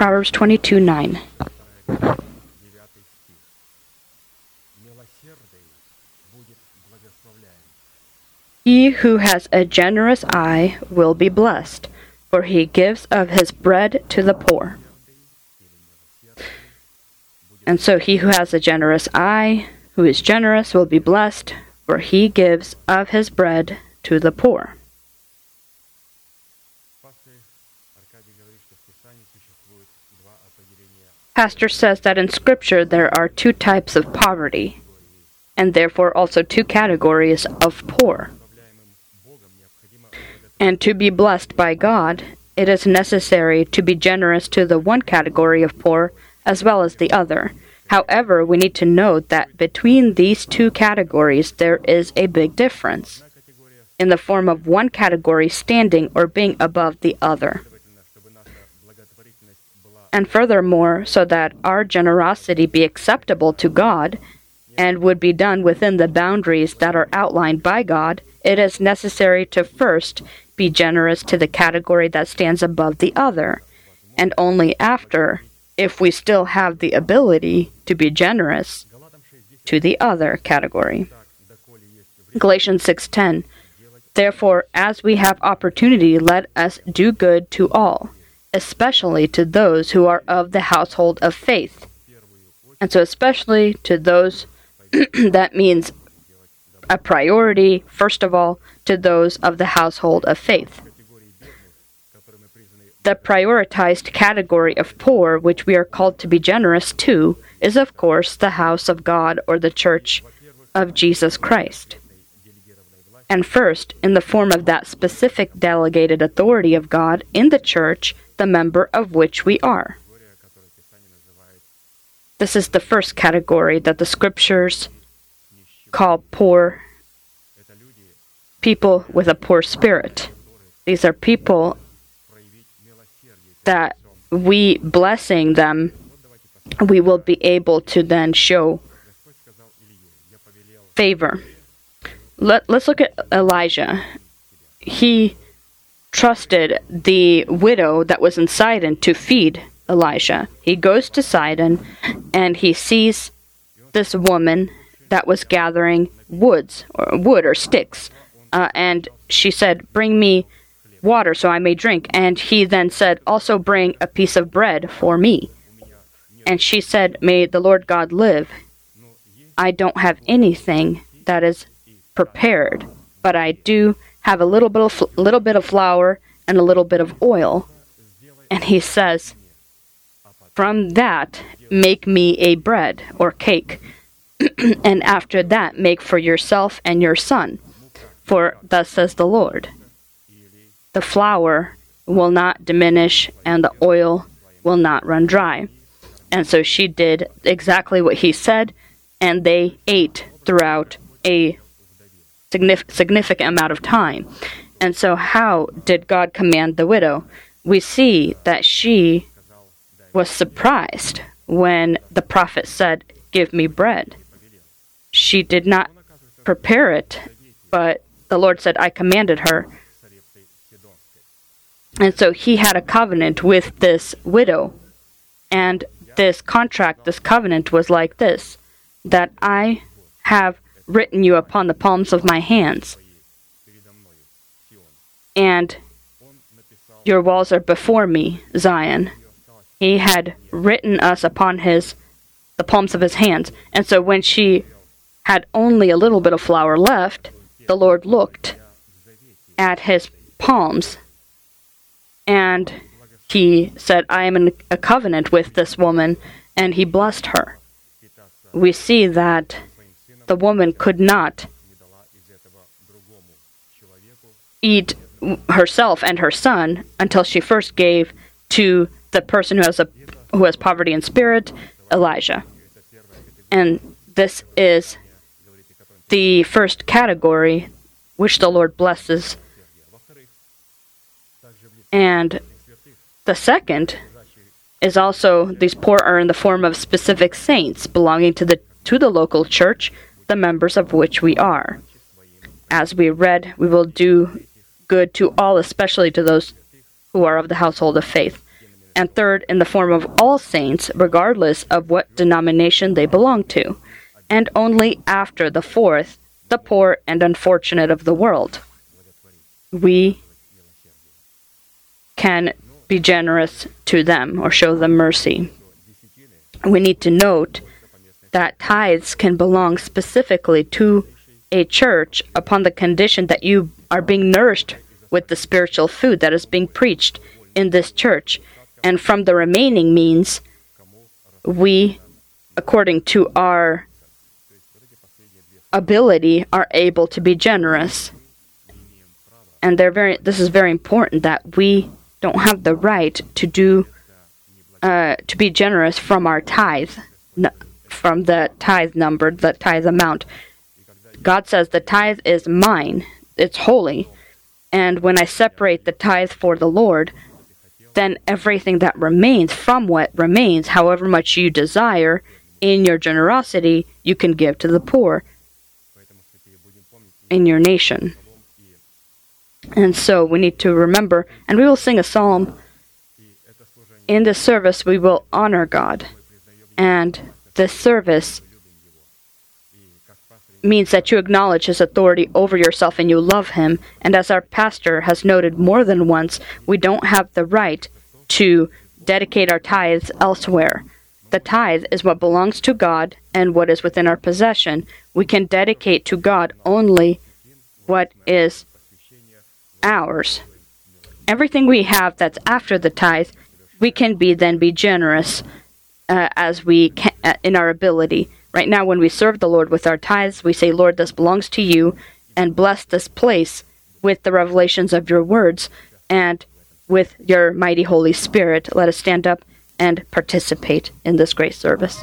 Proverbs 22 9. He who has a generous eye will be blessed, for he gives of his bread to the poor. And so he who has a generous eye, who is generous, will be blessed, for he gives of his bread to the poor. Pastor says that in Scripture there are two types of poverty, and therefore also two categories of poor. And to be blessed by God, it is necessary to be generous to the one category of poor as well as the other. However, we need to note that between these two categories there is a big difference in the form of one category standing or being above the other. And furthermore, so that our generosity be acceptable to God and would be done within the boundaries that are outlined by God, it is necessary to first be generous to the category that stands above the other, and only after, if we still have the ability to be generous, to the other category. Galatians 6:10 Therefore as we have opportunity let us do good to all especially to those who are of the household of faith. And so, especially to those, that means a priority, first of all, to those of the household of faith. The prioritized category of poor, which we are called to be generous to, is of course the house of God or the church of Jesus Christ and first in the form of that specific delegated authority of God in the church, the member of which we are. This is the first category that the scriptures call poor people with a poor spirit. These are people that we blessing them, we will be able to then show favor. Let, let's look at Elijah. He trusted the widow that was in Sidon to feed Elijah. He goes to Sidon and he sees this woman that was gathering woods or wood or sticks, uh, and she said, "Bring me water so I may drink." And he then said, "Also bring a piece of bread for me." And she said, "May the Lord God live. I don't have anything that is prepared, but I do have a little bit of little bit of flour and a little bit of oil." And he says, "From that, make me a bread or cake." and after that make for yourself and your son. For thus says the Lord The flour will not diminish, and the oil will not run dry. And so she did exactly what he said, and they ate throughout a significant amount of time. And so, how did God command the widow? We see that she was surprised when the prophet said, Give me bread. She did not prepare it, but the Lord said, I commanded her. And so he had a covenant with this widow. And this contract, this covenant was like this that I have written you upon the palms of my hands, and your walls are before me, Zion. He had written us upon his the palms of his hands, and so when she had only a little bit of flour left, the Lord looked at his palms and he said, I am in a covenant with this woman, and he blessed her. We see that the woman could not eat herself and her son until she first gave to the person who has a who has poverty in spirit, Elijah. And this is the first category which the Lord blesses. And the second is also these poor are in the form of specific saints belonging to the to the local church the members of which we are. As we read, we will do good to all, especially to those who are of the household of faith. and third, in the form of all saints, regardless of what denomination they belong to, and only after the fourth, the poor and unfortunate of the world. We can be generous to them or show them mercy. We need to note that tithes can belong specifically to a church upon the condition that you are being nourished with the spiritual food that is being preached in this church. And from the remaining means, we, according to our ability, are able to be generous. And they're very. This is very important that we don't have the right to do uh, to be generous from our tithe, n- from the tithe number, the tithe amount. God says the tithe is mine; it's holy. And when I separate the tithe for the Lord, then everything that remains from what remains, however much you desire, in your generosity, you can give to the poor in your nation. And so we need to remember, and we will sing a psalm. In this service, we will honor God. And this service means that you acknowledge His authority over yourself and you love Him. And as our pastor has noted more than once, we don't have the right to dedicate our tithes elsewhere. The tithe is what belongs to God and what is within our possession. We can dedicate to God only what is ours. Everything we have that's after the tithe, we can be then be generous uh, as we can, in our ability. Right now, when we serve the Lord with our tithes, we say, Lord, this belongs to you, and bless this place with the revelations of your words and with your mighty Holy Spirit. Let us stand up and participate in this great service.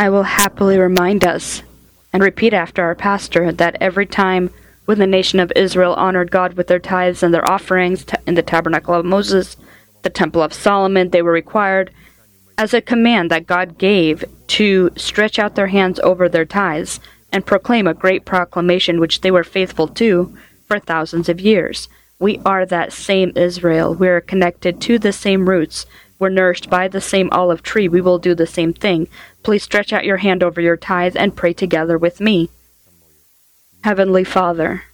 I will happily remind us and repeat after our pastor that every time when the nation of Israel honored God with their tithes and their offerings in the tabernacle of Moses, the temple of Solomon, they were required, as a command that God gave, to stretch out their hands over their tithes and proclaim a great proclamation which they were faithful to for thousands of years. We are that same Israel. We are connected to the same roots were nourished by the same olive tree, we will do the same thing. Please stretch out your hand over your tithe and pray together with me. Heavenly Father,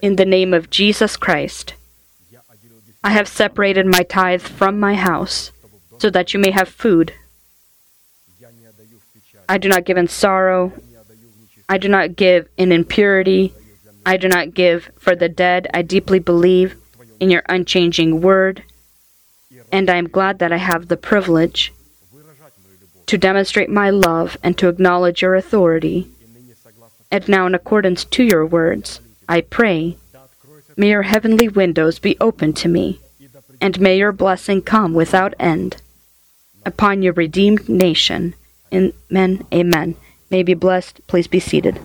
in the name of Jesus Christ, I have separated my tithe from my house so that you may have food. I do not give in sorrow. I do not give in impurity. I do not give for the dead. I deeply believe in your unchanging word and I am glad that I have the privilege to demonstrate my love and to acknowledge your authority. And now, in accordance to your words, I pray, may your heavenly windows be open to me, and may your blessing come without end upon your redeemed nation. Amen. Amen. May be blessed. Please be seated.